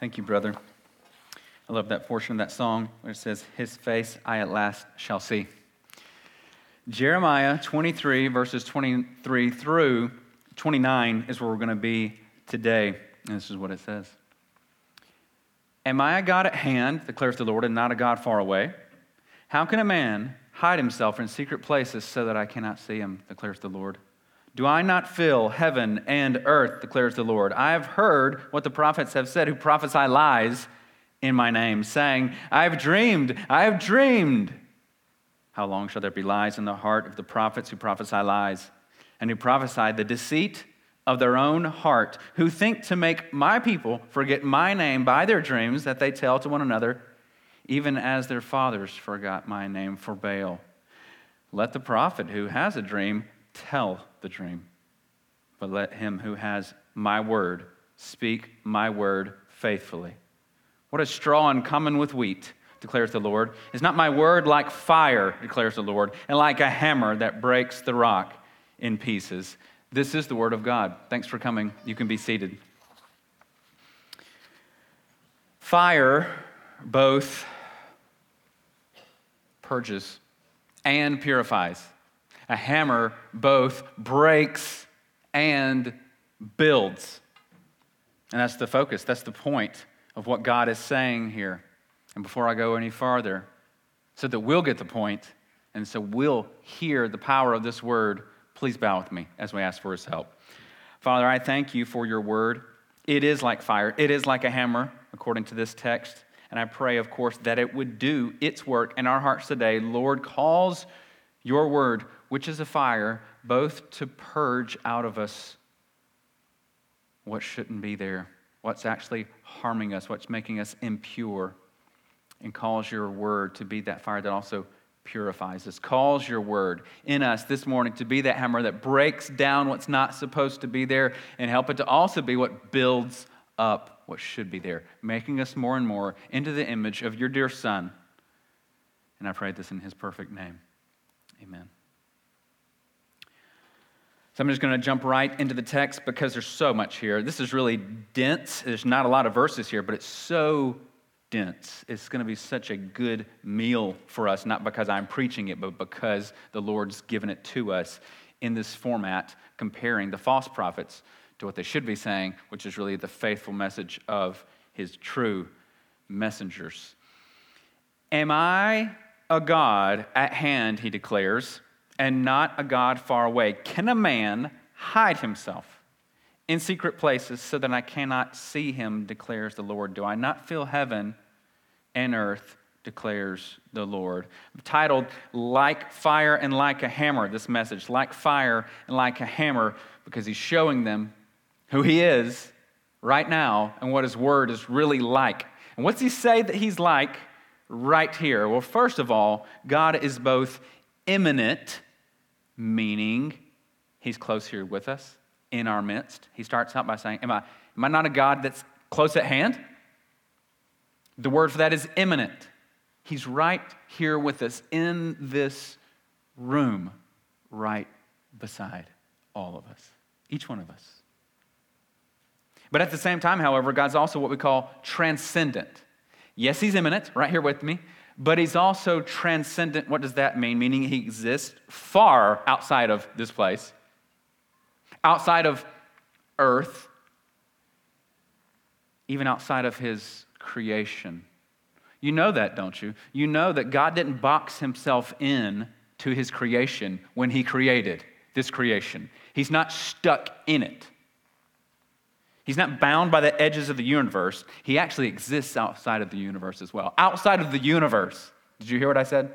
Thank you, brother. I love that portion of that song where it says, His face I at last shall see. Jeremiah 23, verses 23 through 29 is where we're going to be today. And this is what it says Am I a God at hand, declares the Lord, and not a God far away? How can a man hide himself in secret places so that I cannot see him, declares the Lord? Do I not fill heaven and earth, declares the Lord? I have heard what the prophets have said who prophesy lies in my name, saying, I have dreamed, I have dreamed. How long shall there be lies in the heart of the prophets who prophesy lies and who prophesy the deceit of their own heart, who think to make my people forget my name by their dreams that they tell to one another, even as their fathers forgot my name for Baal? Let the prophet who has a dream tell the dream. But let him who has my word speak my word faithfully. What a straw in common with wheat, declares the Lord. Is not my word like fire, declares the Lord, and like a hammer that breaks the rock in pieces? This is the word of God. Thanks for coming. You can be seated. Fire both purges and purifies. A hammer both breaks and builds. And that's the focus, that's the point of what God is saying here. And before I go any farther, so that we'll get the point, and so we'll hear the power of this word, please bow with me as we ask for his help. Father, I thank you for your word. It is like fire, it is like a hammer, according to this text. And I pray, of course, that it would do its work in our hearts today. Lord, cause your word which is a fire, both to purge out of us what shouldn't be there, what's actually harming us, what's making us impure, and calls your word to be that fire that also purifies us. Calls your word in us this morning to be that hammer that breaks down what's not supposed to be there and help it to also be what builds up what should be there, making us more and more into the image of your dear Son. And I pray this in his perfect name. Amen. So I'm just going to jump right into the text because there's so much here. This is really dense. There's not a lot of verses here, but it's so dense. It's going to be such a good meal for us, not because I'm preaching it, but because the Lord's given it to us in this format, comparing the false prophets to what they should be saying, which is really the faithful message of his true messengers. Am I a God at hand, he declares, and not a God far away. Can a man hide himself in secret places so that I cannot see him, declares the Lord? Do I not feel heaven and earth, declares the Lord? Titled, Like Fire and Like a Hammer, this message, Like Fire and Like a Hammer, because he's showing them who he is right now and what his word is really like. And what's he say that he's like right here? Well, first of all, God is both immanent meaning he's close here with us in our midst. He starts out by saying, Am I, am I not a God that's close at hand? The word for that is immanent. He's right here with us in this room, right beside all of us, each one of us. But at the same time, however, God's also what we call transcendent. Yes, He's immanent, right here with me, but he's also transcendent. What does that mean? Meaning he exists far outside of this place, outside of earth, even outside of his creation. You know that, don't you? You know that God didn't box himself in to his creation when he created this creation. He's not stuck in it. He's not bound by the edges of the universe. He actually exists outside of the universe as well. Outside of the universe. Did you hear what I said?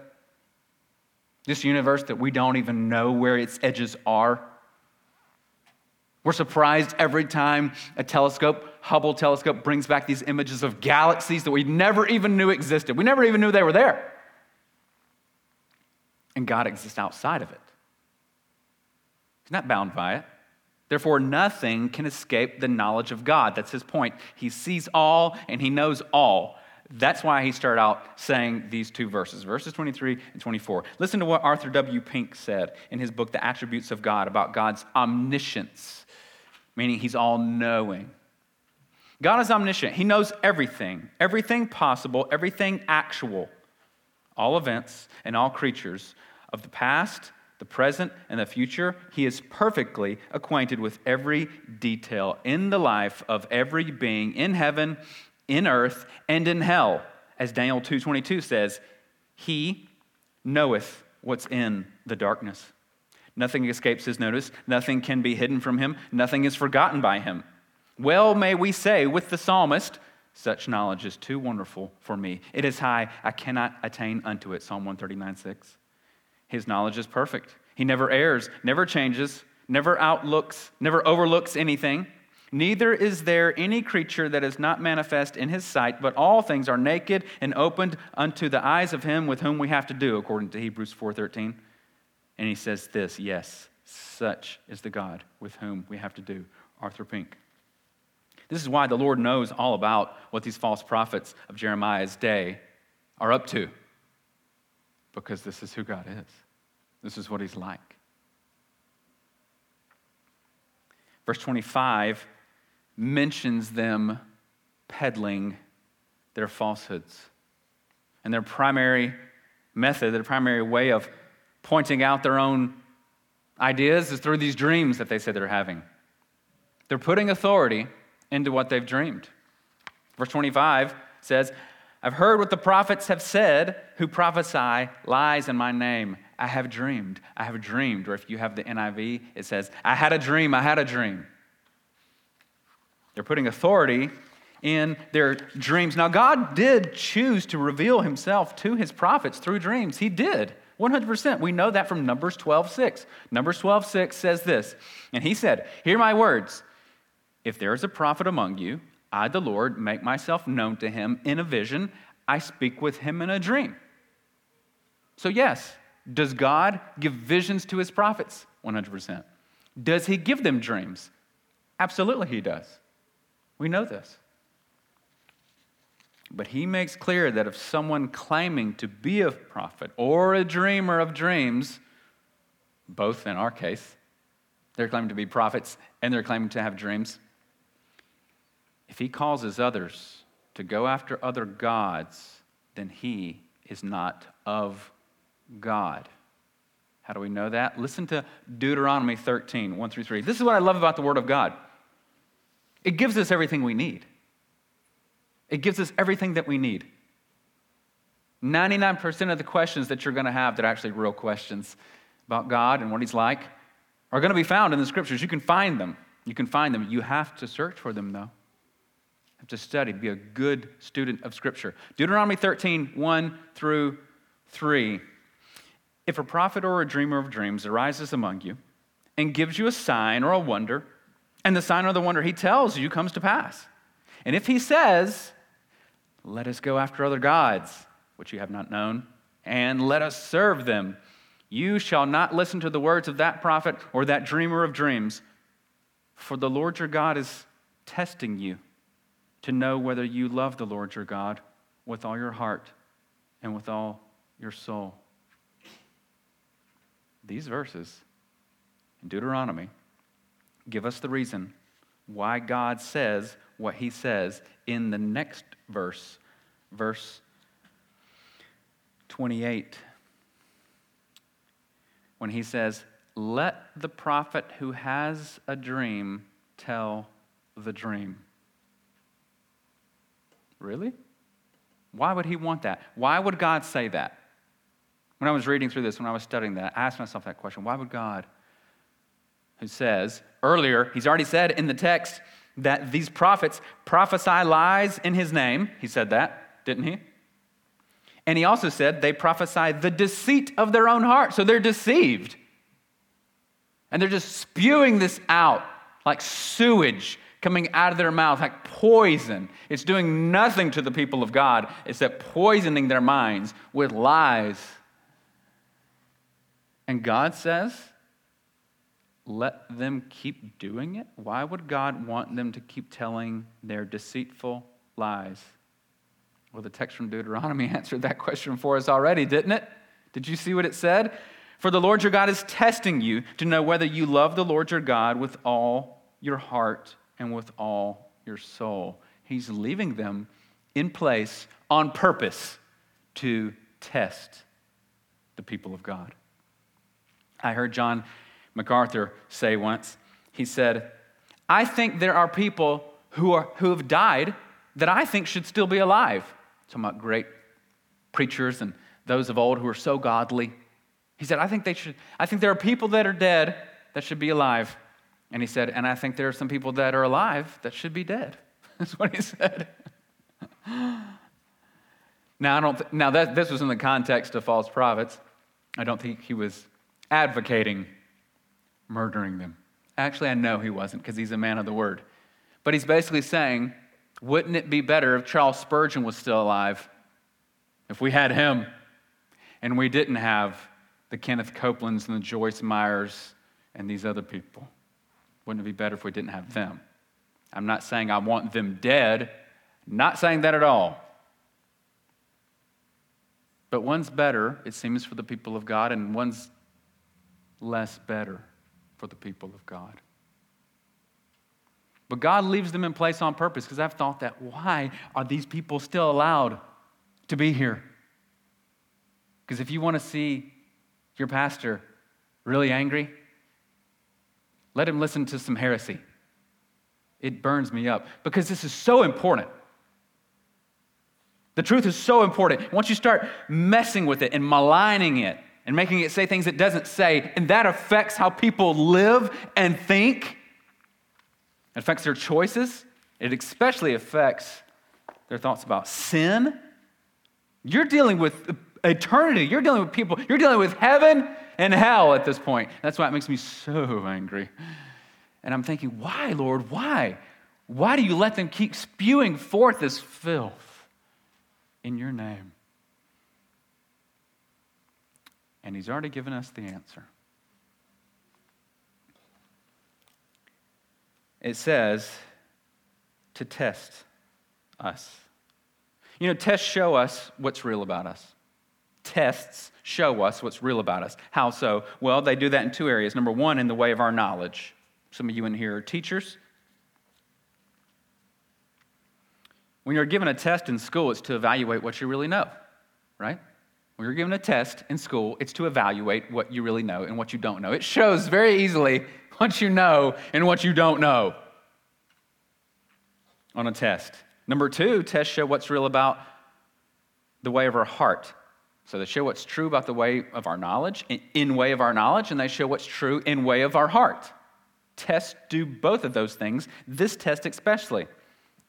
This universe that we don't even know where its edges are. We're surprised every time a telescope, Hubble telescope, brings back these images of galaxies that we never even knew existed. We never even knew they were there. And God exists outside of it. He's not bound by it. Therefore, nothing can escape the knowledge of God. That's his point. He sees all and he knows all. That's why he started out saying these two verses, verses 23 and 24. Listen to what Arthur W. Pink said in his book, The Attributes of God, about God's omniscience, meaning he's all knowing. God is omniscient. He knows everything, everything possible, everything actual, all events and all creatures of the past, the present, and the future. He is perfectly acquainted with every detail in the life of every being in heaven, in earth, and in hell. As Daniel 2:22 says, he knoweth what's in the darkness. Nothing escapes his notice, nothing can be hidden from him, nothing is forgotten by him. Well, may we say with the psalmist, such knowledge is too wonderful for me. It is high, I cannot attain unto it. Psalm 139 6. His knowledge is perfect. He never errs, never changes, never outlooks, never overlooks anything. Neither is there any creature that is not manifest in his sight, but all things are naked and opened unto the eyes of him with whom we have to do, according to Hebrews 4:13. And he says this, yes, such is the God with whom we have to do. Arthur Pink. This is why the Lord knows all about what these false prophets of Jeremiah's day are up to. Because this is who God is, this is what He's like. Verse 25 mentions them peddling their falsehoods. And their primary method, their primary way of pointing out their own ideas is through these dreams that they say they're having. They're putting authority into what they've dreamed. Verse 25 says, I've heard what the prophets have said who prophesy lies in my name. I have dreamed. I have dreamed. Or if you have the NIV, it says, I had a dream. I had a dream. They're putting authority in their dreams. Now, God did choose to reveal himself to his prophets through dreams. He did. 100%. We know that from Numbers 12 6. Numbers 12 6 says this, and he said, Hear my words. If there is a prophet among you, I, the Lord, make myself known to him in a vision. I speak with him in a dream. So, yes, does God give visions to his prophets? 100%. Does he give them dreams? Absolutely, he does. We know this. But he makes clear that if someone claiming to be a prophet or a dreamer of dreams, both in our case, they're claiming to be prophets and they're claiming to have dreams, if he causes others to go after other gods, then he is not of God. How do we know that? Listen to Deuteronomy 13, 1 through 3. This is what I love about the Word of God it gives us everything we need. It gives us everything that we need. 99% of the questions that you're going to have that are actually real questions about God and what He's like are going to be found in the scriptures. You can find them. You can find them. You have to search for them, though have to study, be a good student of Scripture. Deuteronomy 13, 1 through 3. If a prophet or a dreamer of dreams arises among you and gives you a sign or a wonder, and the sign or the wonder he tells you comes to pass, and if he says, Let us go after other gods, which you have not known, and let us serve them, you shall not listen to the words of that prophet or that dreamer of dreams, for the Lord your God is testing you to know whether you love the Lord your God with all your heart and with all your soul. These verses in Deuteronomy give us the reason why God says what he says in the next verse, verse 28, when he says, Let the prophet who has a dream tell the dream. Really? Why would he want that? Why would God say that? When I was reading through this, when I was studying that, I asked myself that question why would God, who says earlier, he's already said in the text that these prophets prophesy lies in his name. He said that, didn't he? And he also said they prophesy the deceit of their own heart. So they're deceived. And they're just spewing this out like sewage coming out of their mouth like poison. It's doing nothing to the people of God except poisoning their minds with lies. And God says, let them keep doing it? Why would God want them to keep telling their deceitful lies? Well, the text from Deuteronomy answered that question for us already, didn't it? Did you see what it said? For the Lord your God is testing you to know whether you love the Lord your God with all your heart and with all your soul. He's leaving them in place on purpose to test the people of God. I heard John MacArthur say once, he said, I think there are people who, are, who have died that I think should still be alive. Talking about great preachers and those of old who are so godly. He said, I think they should, I think there are people that are dead that should be alive. And he said, and I think there are some people that are alive that should be dead. That's what he said. now, I don't th- now that this was in the context of false prophets. I don't think he was advocating murdering them. Actually, I know he wasn't because he's a man of the word. But he's basically saying, wouldn't it be better if Charles Spurgeon was still alive? If we had him and we didn't have the Kenneth Copelands and the Joyce Myers and these other people? Wouldn't it be better if we didn't have them? I'm not saying I want them dead, not saying that at all. But one's better, it seems, for the people of God, and one's less better for the people of God. But God leaves them in place on purpose because I've thought that why are these people still allowed to be here? Because if you want to see your pastor really angry, let him listen to some heresy. It burns me up because this is so important. The truth is so important. Once you start messing with it and maligning it and making it say things it doesn't say, and that affects how people live and think, it affects their choices, it especially affects their thoughts about sin. You're dealing with eternity, you're dealing with people, you're dealing with heaven and hell at this point. That's why it makes me so angry. And I'm thinking, why, Lord? Why? Why do you let them keep spewing forth this filth in your name? And he's already given us the answer. It says to test us. You know, tests show us what's real about us. Tests show us what's real about us. How so? Well, they do that in two areas. Number one, in the way of our knowledge. Some of you in here are teachers. When you're given a test in school, it's to evaluate what you really know, right? When you're given a test in school, it's to evaluate what you really know and what you don't know. It shows very easily what you know and what you don't know on a test. Number two, tests show what's real about the way of our heart. So they show what's true about the way of our knowledge, in way of our knowledge, and they show what's true in way of our heart. Tests do both of those things, this test especially,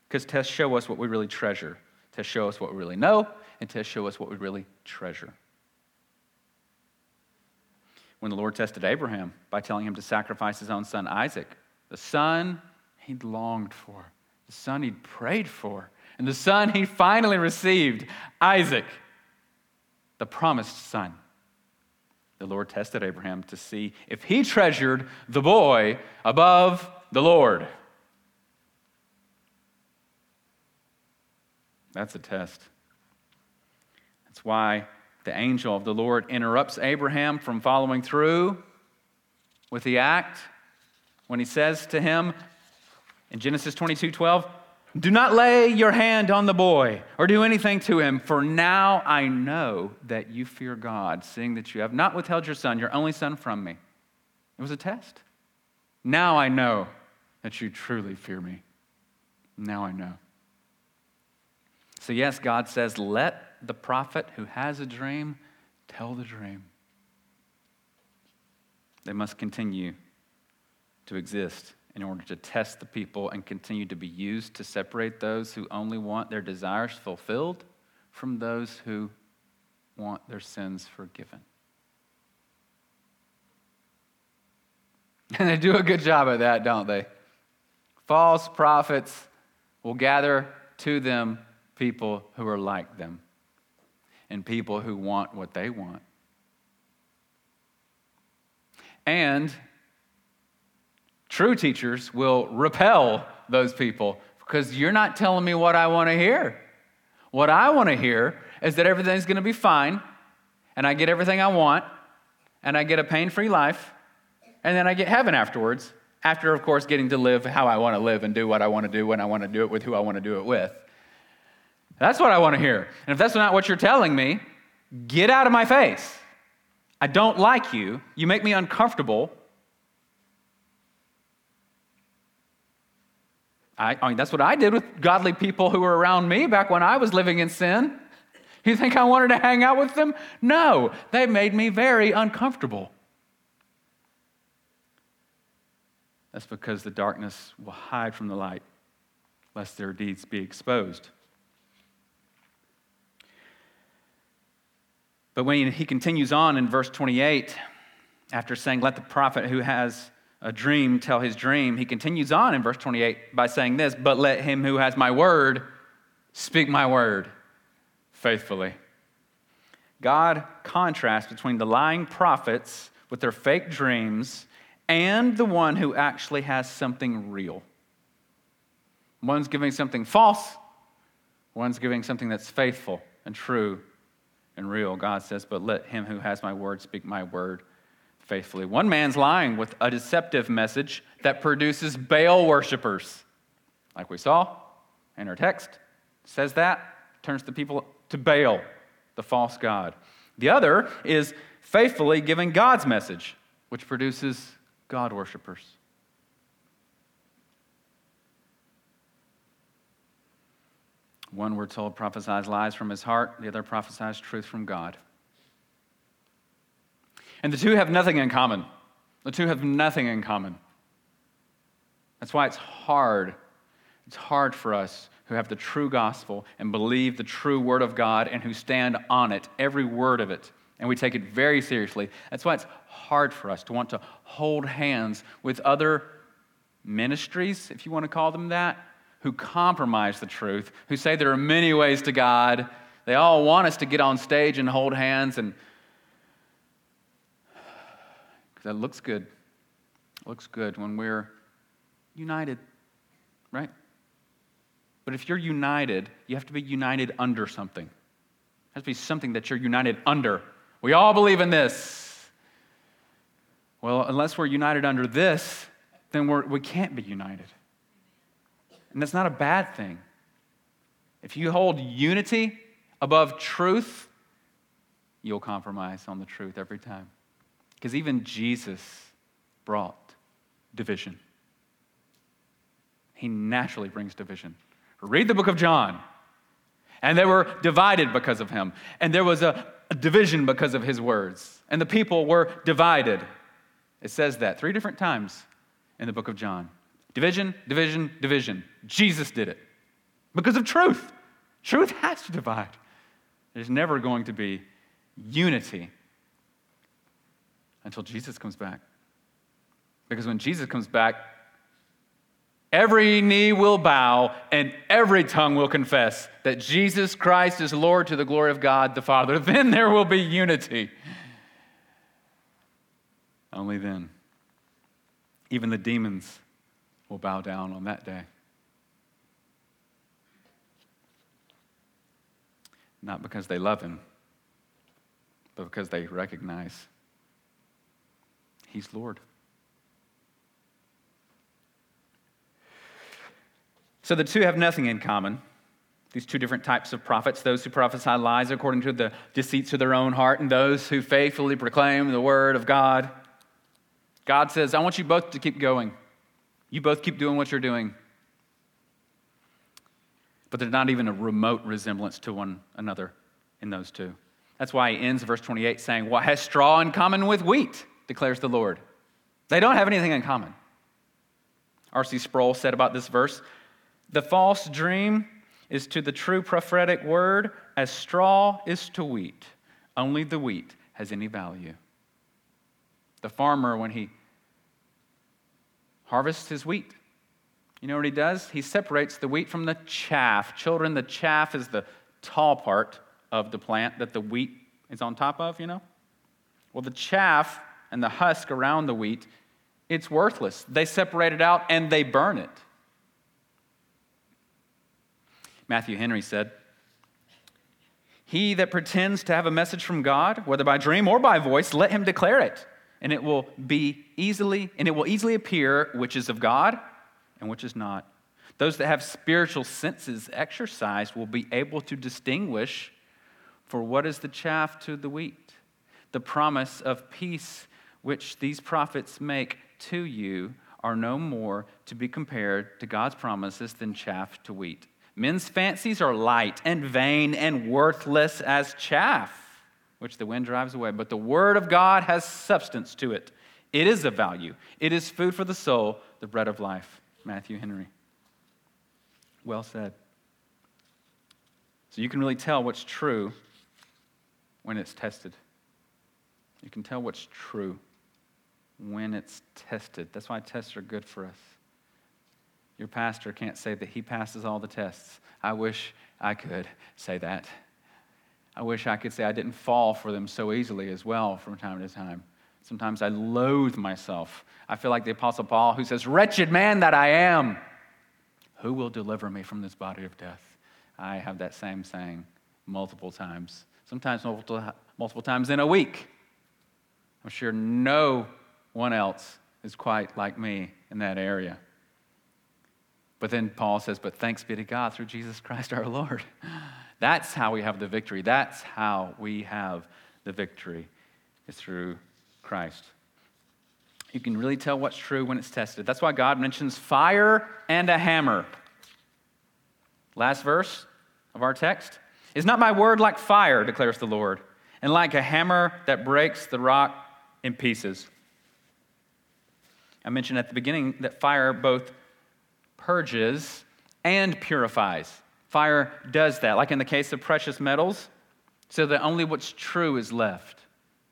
because tests show us what we really treasure. Tests show us what we really know, and tests show us what we really treasure. When the Lord tested Abraham by telling him to sacrifice his own son Isaac, the son he'd longed for, the son he'd prayed for, and the son he finally received, Isaac, the promised son the Lord tested Abraham to see if he treasured the boy above the Lord. That's a test. That's why the angel of the Lord interrupts Abraham from following through with the act when he says to him in Genesis 22 12, do not lay your hand on the boy or do anything to him, for now I know that you fear God, seeing that you have not withheld your son, your only son, from me. It was a test. Now I know that you truly fear me. Now I know. So, yes, God says, let the prophet who has a dream tell the dream. They must continue to exist in order to test the people and continue to be used to separate those who only want their desires fulfilled from those who want their sins forgiven. And they do a good job of that, don't they? False prophets will gather to them people who are like them and people who want what they want. And True teachers will repel those people because you're not telling me what I want to hear. What I want to hear is that everything's going to be fine and I get everything I want and I get a pain free life and then I get heaven afterwards After, of course, getting to live how I want to live and do what I want to do when I want to do it with who I want to do it with. That's what I want to hear. And if that's not what you're telling me, get out of my face. I don't like you. You make me uncomfortable. I, I mean, that's what I did with godly people who were around me back when I was living in sin. You think I wanted to hang out with them? No, they made me very uncomfortable. That's because the darkness will hide from the light, lest their deeds be exposed. But when he continues on in verse 28, after saying, Let the prophet who has a dream tell his dream, he continues on in verse 28 by saying this, But let him who has my word speak my word faithfully. God contrasts between the lying prophets with their fake dreams and the one who actually has something real. One's giving something false, one's giving something that's faithful and true and real. God says, But let him who has my word speak my word faithfully. One man's lying with a deceptive message that produces Baal worshippers, like we saw in our text. says that, turns the people to Baal, the false God. The other is faithfully giving God's message, which produces God worshippers. One, we're told, prophesies lies from his heart, the other prophesies truth from God. And the two have nothing in common. The two have nothing in common. That's why it's hard. It's hard for us who have the true gospel and believe the true word of God and who stand on it, every word of it, and we take it very seriously. That's why it's hard for us to want to hold hands with other ministries, if you want to call them that, who compromise the truth, who say there are many ways to God. They all want us to get on stage and hold hands and that looks good. Looks good when we're united, right? But if you're united, you have to be united under something. It has to be something that you're united under. We all believe in this. Well, unless we're united under this, then we're, we can't be united. And that's not a bad thing. If you hold unity above truth, you'll compromise on the truth every time. Because even Jesus brought division. He naturally brings division. Read the book of John. And they were divided because of him. And there was a, division because of his words. And the people were divided. It says that three different times in the book of John. Division, division, division. Jesus did it because of truth. Truth has to divide. There's never going to be unity until Jesus comes back. Because when Jesus comes back, every knee will bow and every tongue will confess that Jesus Christ is Lord to the glory of God the Father. Then there will be unity. Only then. Even the demons will bow down on that day. Not because they love him, but because they recognize he's Lord. So the two have nothing in common. These two different types of prophets those who prophesy lies according to the deceits of their own heart, and those who faithfully proclaim the word of God. God says, I want you both to keep going. You both keep doing what you're doing. But there's not even a remote resemblance to one another in those two. That's why he ends verse 28 saying, What has straw in common with wheat? Declares the Lord. They don't have anything in common. R.C. Sproul said about this verse The false dream is to the true prophetic word as straw is to wheat. Only the wheat has any value. The farmer, when he harvests his wheat. You know what he does? He separates the wheat from the chaff. Children, the chaff is the tall part of the plant that the wheat is on top of, you know? Well, the chaff and the husk around the wheat, it's worthless. They separate it out and they burn it. Matthew Henry said, He that pretends to have a message from God, whether by dream or by voice, let him declare it and it will be easily, and it will easily appear which is of God and which is not. Those that have spiritual senses exercised will be able to distinguish for what is the chaff to the wheat. The promise of peace which these prophets make to you are no more to be compared to God's promises than chaff to wheat. Men's fancies are light and vain and worthless as chaff, which the wind drives away. But the word of God has substance to it. It is of value. It is food for the soul, the bread of life. Matthew Henry. Well said. So you can really tell what's true when it's tested. You can tell what's true when it's tested. That's why tests are good for us. Your pastor can't say that he passes all the tests. I wish I could say that. I wish I could say I didn't fall for them so easily as well from time to time. Sometimes I loathe myself. I feel like the Apostle Paul who says, Wretched man that I am. Who will deliver me from this body of death? I have that same saying multiple times, sometimes multiple, multiple times in a week. I'm sure no one else is quite like me in that area. But then Paul says, But thanks be to God through Jesus Christ our Lord. That's how we have the victory. That's how we have the victory, is through Christ. You can really tell what's true when it's tested. That's why God mentions fire and a hammer. Last verse of our text. Is not my word like fire, declares the Lord, and like a hammer that breaks the rock in pieces? I mentioned at the beginning that fire both purges and purifies. Fire does that, like in the case of precious metals, so that only what's true is left.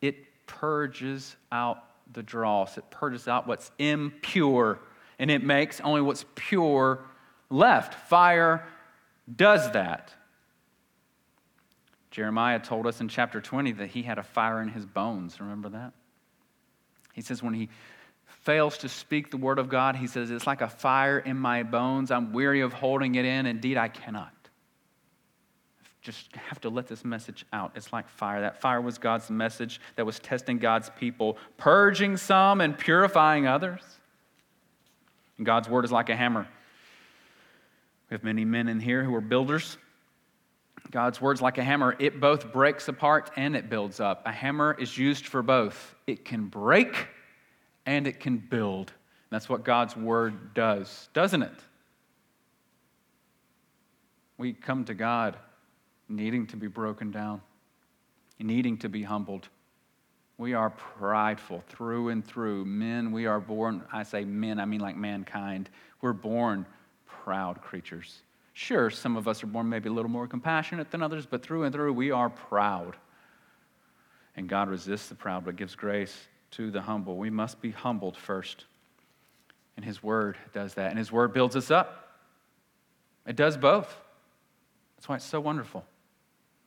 It purges out the dross, it purges out what's impure, and it makes only what's pure left. Fire does that. Jeremiah told us in chapter 20 that he had a fire in his bones. Remember that? He says, when he fails to speak the word of God, he says, It's like a fire in my bones. I'm weary of holding it in. Indeed, I cannot. Just have to let this message out. It's like fire. That fire was God's message that was testing God's people, purging some and purifying others. And God's word is like a hammer. We have many men in here who are builders. God's word's like a hammer. It both breaks apart and it builds up. A hammer is used for both. It can break and it can build. That's what God's word does, doesn't it? We come to God needing to be broken down, needing to be humbled. We are prideful through and through. Men, we are born, I say men, I mean like mankind. We're born proud creatures. Sure, some of us are born maybe a little more compassionate than others, but through and through, we are proud. And God resists the proud, but gives grace to the humble. We must be humbled first. And His Word does that. And His Word builds us up. It does both. That's why it's so wonderful.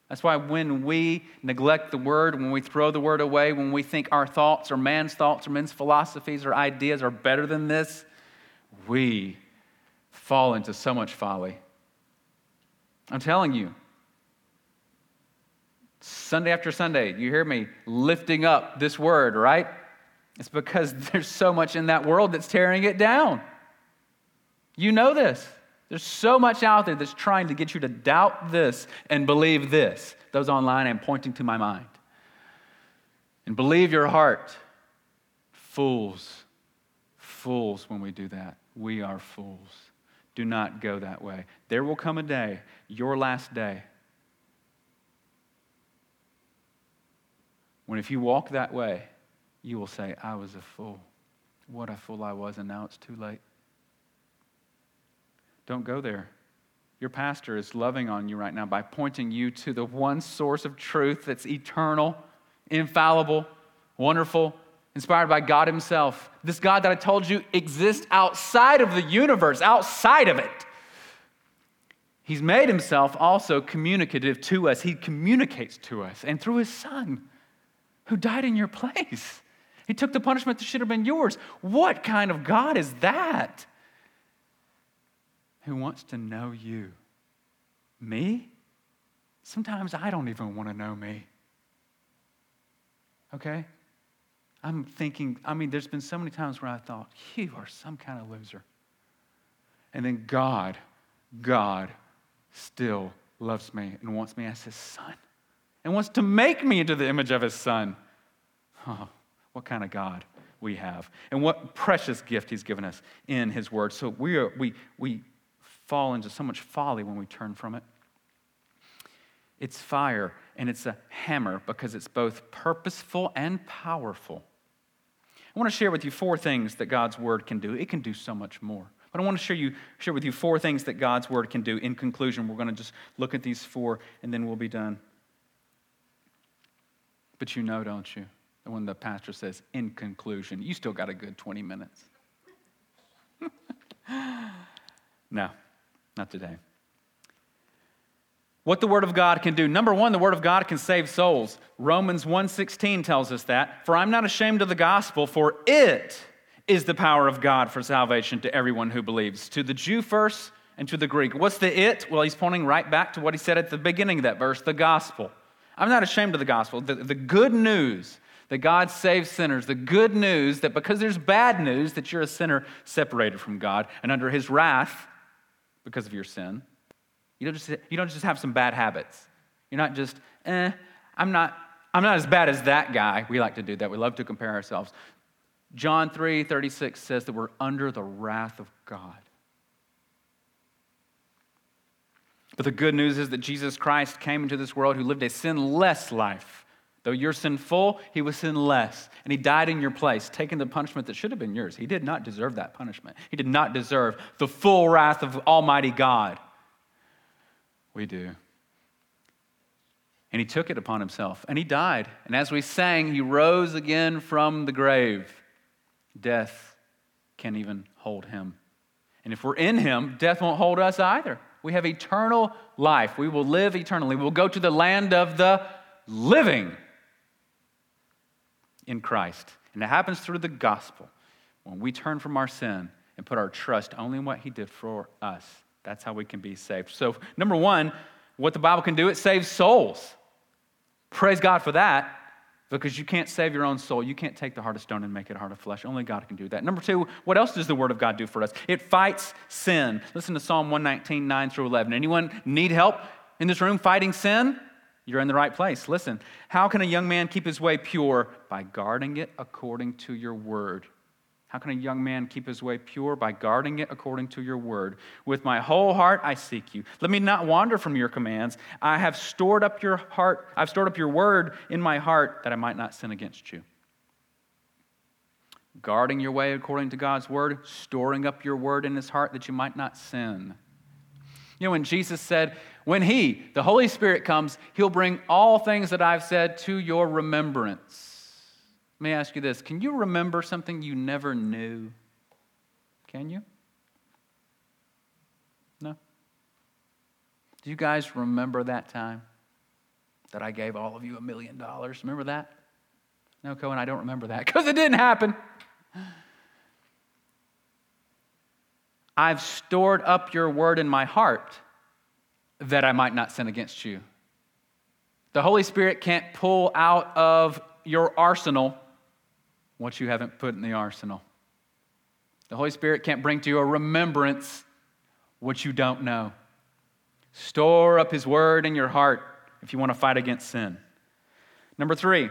That's why when we neglect the Word, when we throw the Word away, when we think our thoughts or man's thoughts or men's philosophies or ideas are better than this, we fall into so much folly. I'm telling you, Sunday after Sunday, you hear me lifting up this word, right? It's because there's so much in that world that's tearing it down. You know this. There's so much out there that's trying to get you to doubt this and believe this. Those online, I'm pointing to my mind. And believe your heart. Fools. Fools when we do that. We are fools. Do not go that way. There will come a day, your last day, when if you walk that way, you will say, I was a fool. What a fool I was, and now it's too late. Don't go there. Your pastor is loving on you right now by pointing you to the one source of truth that's eternal, infallible, wonderful, inspired by God Himself. This God that I told you exists outside of the universe, outside of it. He's made Himself also communicative to us. He communicates to us, and through His Son, who died in your place. He took the punishment that should have been yours. What kind of God is that? Who wants to know you? Me? Sometimes I don't even want to know me. Okay? I'm thinking, I mean, there's been so many times where I thought, you are some kind of loser. And then God, God still loves me and wants me as his son and wants to make me into the image of his son. Oh, what kind of God we have. And what precious gift he's given us in his word. So we, are, we, we fall into so much folly when we turn from it. It's fire and it's a hammer because it's both purposeful and powerful. I want to share with you four things that God's word can do. It can do so much more. But I want to share, you, share with you four things that God's word can do. In conclusion, we're going to just look at these four and then we'll be done. But you know, don't you? And when the pastor says, in conclusion, you still got a good 20 minutes. no, not today. What the word of God can do. Number 1, the word of God can save souls. Romans 1:16 tells us that, "For I'm not ashamed of the gospel, for it is the power of God for salvation to everyone who believes." To the Jew first and to the Greek. What's the it? Well, he's pointing right back to what he said at the beginning of that verse, the gospel. I'm not ashamed of the gospel. The, the good news that God saves sinners, the good news that because there's bad news that you're a sinner separated from God and under his wrath because of your sin. You don't just, you don't just have some bad habits. You're not just, eh, I'm not, I'm not as bad as that guy. We like to do that. We love to compare ourselves. John 3 36 says that we're under the wrath of God. But the good news is that Jesus Christ came into this world who lived a sinless life Though you're sinful, he was sinless. And he died in your place, taking the punishment that should have been yours. He did not deserve that punishment. He did not deserve the full wrath of Almighty God. We do. And he took it upon himself, and he died. And as we sang, he rose again from the grave. Death can't even hold him. And if we're in him, death won't hold us either. We have eternal life. We will live eternally. We'll go to the land of the living in Christ. And it happens through the gospel. When we turn from our sin and put our trust only in what he did for us, that's how we can be saved. So, number one, what the Bible can do, it saves souls. Praise God for that because you can't save your own soul. You can't take the heart of stone and make it a heart of flesh. Only God can do that. Number two, what else does the Word of God do for us? It fights sin. Listen to Psalm 119, 9 through 11. Anyone need help in this room fighting sin? You're in the right place. Listen, how can a young man keep his way pure? By guarding it according to your word. How can a young man keep his way pure? By guarding it according to your word. With my whole heart I seek you. Let me not wander from your commands. I have stored up your heart, I've stored up your word in my heart that I might not sin against you. Guarding your way according to God's word, storing up your word in his heart that you might not sin. You know, when Jesus said, when He, the Holy Spirit, comes, He'll bring all things that I've said to your remembrance. Let me ask you this Can you remember something you never knew? Can you? No? Do you guys remember that time that I gave all of you a million dollars? Remember that? No, Cohen, I don't remember that because it didn't happen. I've stored up your word in my heart that I might not sin against you. The Holy Spirit can't pull out of your arsenal what you haven't put in the arsenal. The Holy Spirit can't bring to your remembrance what you don't know. Store up His word in your heart if you want to fight against sin. Number three,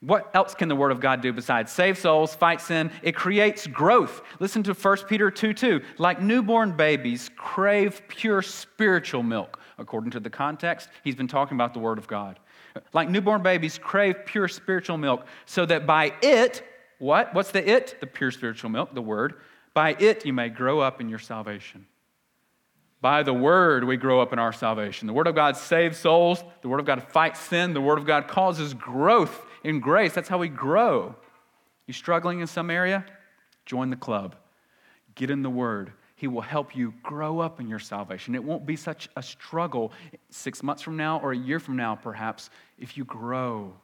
what else can the Word of God do besides save souls, fight sin? It creates growth. Listen to 1 Peter 2 2. Like newborn babies, crave pure spiritual milk. According to the context, he's been talking about the Word of God. Like newborn babies, crave pure spiritual milk, so that by it, what? What's the it? The pure spiritual milk, the Word. By it, you may grow up in your salvation. By the Word, we grow up in our salvation. The Word of God saves souls. The Word of God fights sin. The Word of God causes growth in grace. That's how we grow. You struggling in some area? Join the club. Get in the Word. He will help you grow up in your salvation. It won't be such a struggle six months from now or a year from now, perhaps, if you grow.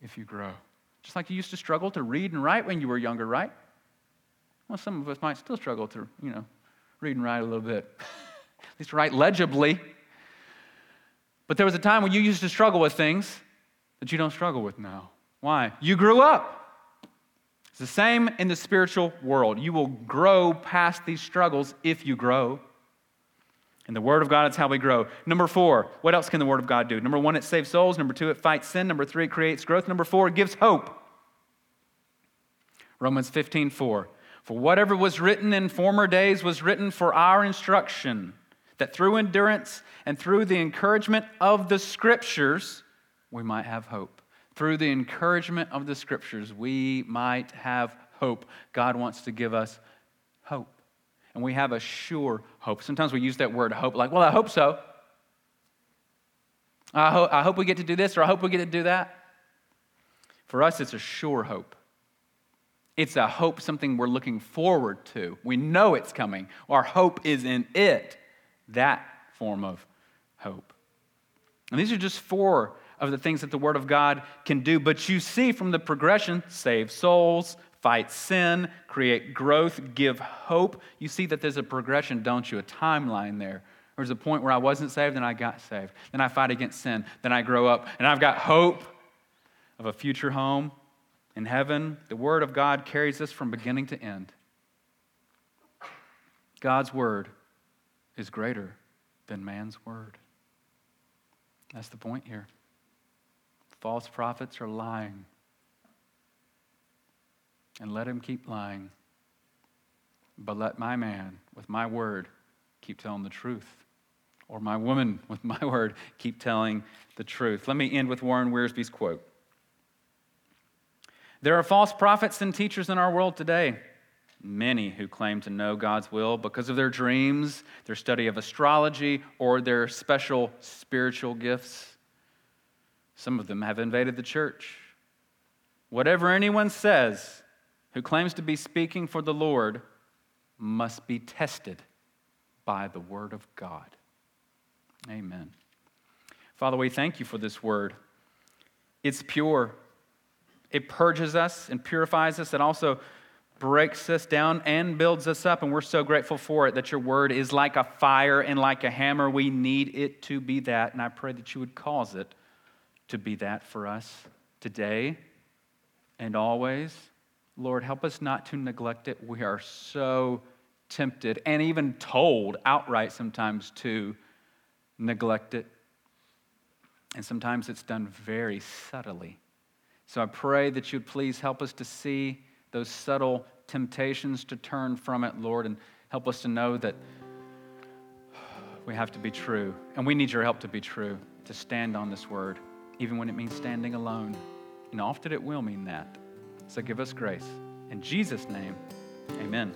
If you grow. Just like you used to struggle to read and write when you were younger, right? Well, some of us might still struggle to, you know, read and write a little bit. At least write legibly. But there was a time when you used to struggle with things that you don't struggle with now. Why? You grew up. It's the same in the spiritual world. You will grow past these struggles if you grow. And the Word of God is how we grow. Number four, what else can the Word of God do? Number one, it saves souls. Number two, it fights sin. Number three, it creates growth. Number four, it gives hope. Romans 15, 4. For whatever was written in former days was written for our instruction, that through endurance and through the encouragement of the Scriptures, we might have hope. Through the encouragement of the Scriptures, we might have hope. God wants to give us. And we have a sure hope. Sometimes we use that word hope like, well, I hope so. I, ho- I hope we get to do this or I hope we get to do that. For us, it's a sure hope. It's a hope, something we're looking forward to. We know it's coming. Our hope is in it. That form of hope. And these are just four of the things that the Word of God can do. But you see from the progression save souls, fight sin, create growth, give hope. You see that there's a progression, don't you? A timeline there. There's a point where I wasn't saved and I got saved. Then I fight against sin. Then I grow up and I've got hope of a future home in heaven. The Word of God carries us from beginning to end. God's Word is greater than man's Word. That's the point here. False prophets are lying. And let him keep lying. But let my man, with my word, keep telling the truth. Or my woman, with my word, keep telling the truth. Let me end with Warren Wiersbe's quote. There are false prophets and teachers in our world today. Many who claim to know God's will because of their dreams, their study of astrology, or their special spiritual gifts. Some of them have invaded the church. Whatever anyone says who claims to be speaking for the Lord must be tested by the Word of God. Amen. Father, we thank you for this Word. It's pure, it purges us and purifies us. It also breaks us down and builds us up. And we're so grateful for it that your word is like a fire and like a hammer. We need it to be that. And I pray that you would cause it to be that for us today and always. Lord, help us not to neglect it. We are so tempted and even told outright sometimes to neglect it. And sometimes it's done very subtly. So I pray that you'd please help us to see those subtle temptations to turn from it, Lord, and help us to know that we have to be true. And we need your help to be true, to stand on this word even when it means standing alone. And often it will mean that. So give us grace. In Jesus' name, amen.